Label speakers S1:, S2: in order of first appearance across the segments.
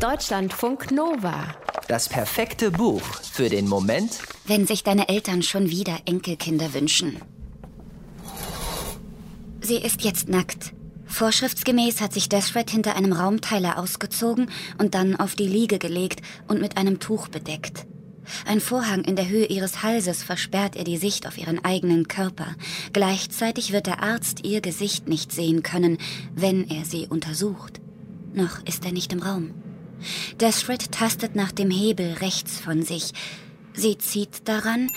S1: Deutschlandfunk Nova.
S2: Das perfekte Buch für den Moment,
S3: wenn sich deine Eltern schon wieder Enkelkinder wünschen. Sie ist jetzt nackt. Vorschriftsgemäß hat sich Desred hinter einem Raumteiler ausgezogen und dann auf die Liege gelegt und mit einem Tuch bedeckt. Ein Vorhang in der Höhe ihres Halses versperrt ihr die Sicht auf ihren eigenen Körper. Gleichzeitig wird der Arzt ihr Gesicht nicht sehen können, wenn er sie untersucht. Noch ist er nicht im Raum. Desred tastet nach dem Hebel rechts von sich. Sie zieht daran,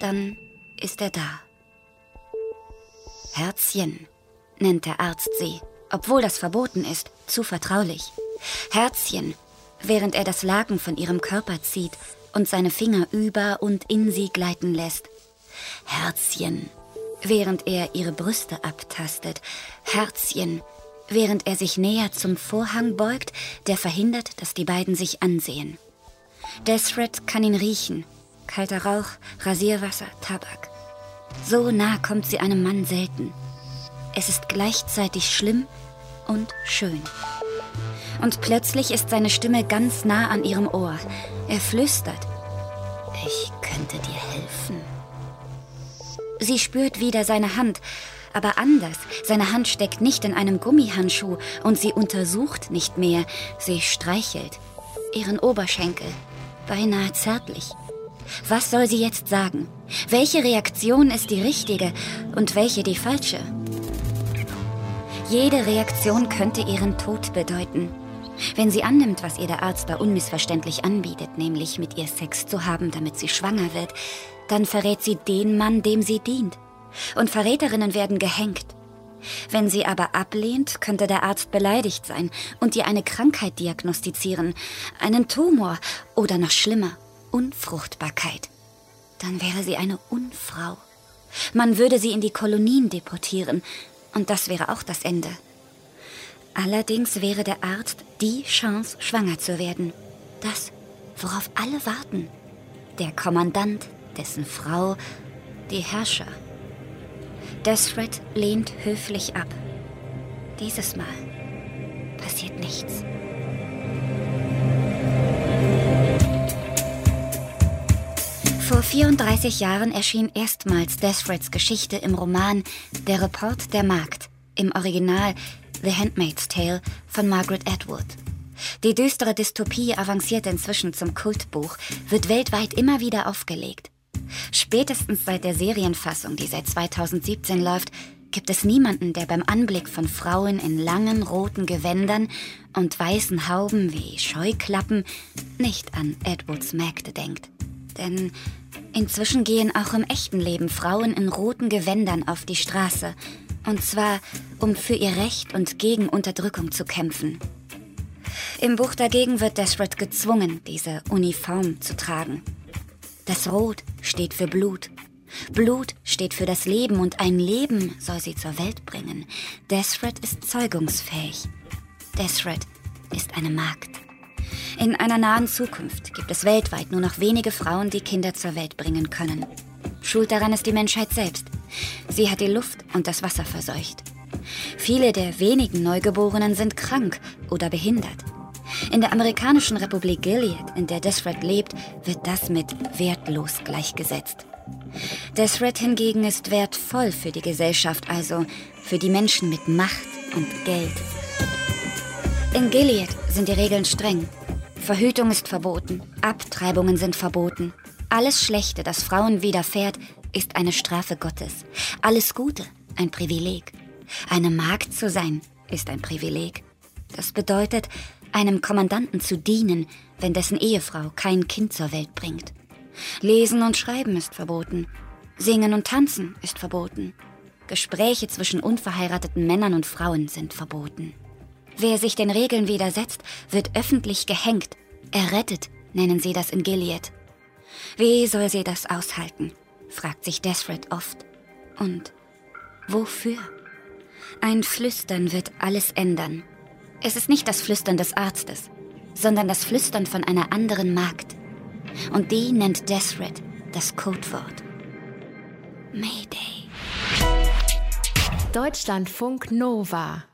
S3: dann ist er da. Herzchen, nennt der Arzt sie, obwohl das verboten ist, zu vertraulich. Herzchen, während er das Laken von ihrem Körper zieht und seine Finger über und in sie gleiten lässt. Herzchen, während er ihre Brüste abtastet. Herzchen, während er sich näher zum Vorhang beugt, der verhindert, dass die beiden sich ansehen. Desred kann ihn riechen. Kalter Rauch, Rasierwasser, Tabak. So nah kommt sie einem Mann selten. Es ist gleichzeitig schlimm und schön. Und plötzlich ist seine Stimme ganz nah an ihrem Ohr. Er flüstert. Ich könnte dir helfen. Sie spürt wieder seine Hand, aber anders. Seine Hand steckt nicht in einem Gummihandschuh und sie untersucht nicht mehr. Sie streichelt ihren Oberschenkel, beinahe zärtlich. Was soll sie jetzt sagen? Welche Reaktion ist die richtige und welche die falsche? Jede Reaktion könnte ihren Tod bedeuten. Wenn sie annimmt, was ihr der Arzt da unmissverständlich anbietet, nämlich mit ihr Sex zu haben, damit sie schwanger wird, dann verrät sie den Mann, dem sie dient. Und Verräterinnen werden gehängt. Wenn sie aber ablehnt, könnte der Arzt beleidigt sein und ihr eine Krankheit diagnostizieren, einen Tumor oder noch schlimmer, Unfruchtbarkeit. Dann wäre sie eine Unfrau. Man würde sie in die Kolonien deportieren, und das wäre auch das Ende. Allerdings wäre der Arzt die Chance, schwanger zu werden. Das, worauf alle warten. Der Kommandant, dessen Frau, die Herrscher. Desred lehnt höflich ab. Dieses Mal passiert nichts. Vor 34 Jahren erschien erstmals Desreds Geschichte im Roman Der Report der Magd, im Original The Handmaid's Tale von Margaret Atwood. Die düstere Dystopie avanciert inzwischen zum Kultbuch, wird weltweit immer wieder aufgelegt. Spätestens seit der Serienfassung, die seit 2017 läuft, gibt es niemanden, der beim Anblick von Frauen in langen roten Gewändern und weißen Hauben wie Scheuklappen nicht an Edwards Mägde denkt. Denn inzwischen gehen auch im echten Leben Frauen in roten Gewändern auf die Straße und zwar, um für ihr Recht und gegen Unterdrückung zu kämpfen. Im Buch dagegen wird Desred gezwungen, diese Uniform zu tragen. Das Rot steht für Blut. Blut steht für das Leben und ein Leben soll sie zur Welt bringen. Desred ist zeugungsfähig. Desred ist eine Magd. In einer nahen Zukunft gibt es weltweit nur noch wenige Frauen, die Kinder zur Welt bringen können. Schuld daran ist die Menschheit selbst. Sie hat die Luft und das Wasser verseucht. Viele der wenigen Neugeborenen sind krank oder behindert. In der amerikanischen Republik Gilead, in der Desred lebt, wird das mit wertlos gleichgesetzt. Desred hingegen ist wertvoll für die Gesellschaft, also für die Menschen mit Macht und Geld. In Gilead sind die Regeln streng. Verhütung ist verboten, Abtreibungen sind verboten. Alles Schlechte, das Frauen widerfährt, ist eine Strafe Gottes. Alles Gute ein Privileg. Eine Magd zu sein ist ein Privileg. Das bedeutet, einem Kommandanten zu dienen, wenn dessen Ehefrau kein Kind zur Welt bringt. Lesen und Schreiben ist verboten. Singen und Tanzen ist verboten. Gespräche zwischen unverheirateten Männern und Frauen sind verboten. Wer sich den Regeln widersetzt, wird öffentlich gehängt. Errettet nennen sie das in Gilead. Wie soll sie das aushalten? fragt sich Desred oft. Und wofür? Ein Flüstern wird alles ändern. Es ist nicht das Flüstern des Arztes, sondern das Flüstern von einer anderen Magd. Und die nennt Desred das Codewort. Mayday.
S1: Deutschlandfunk Nova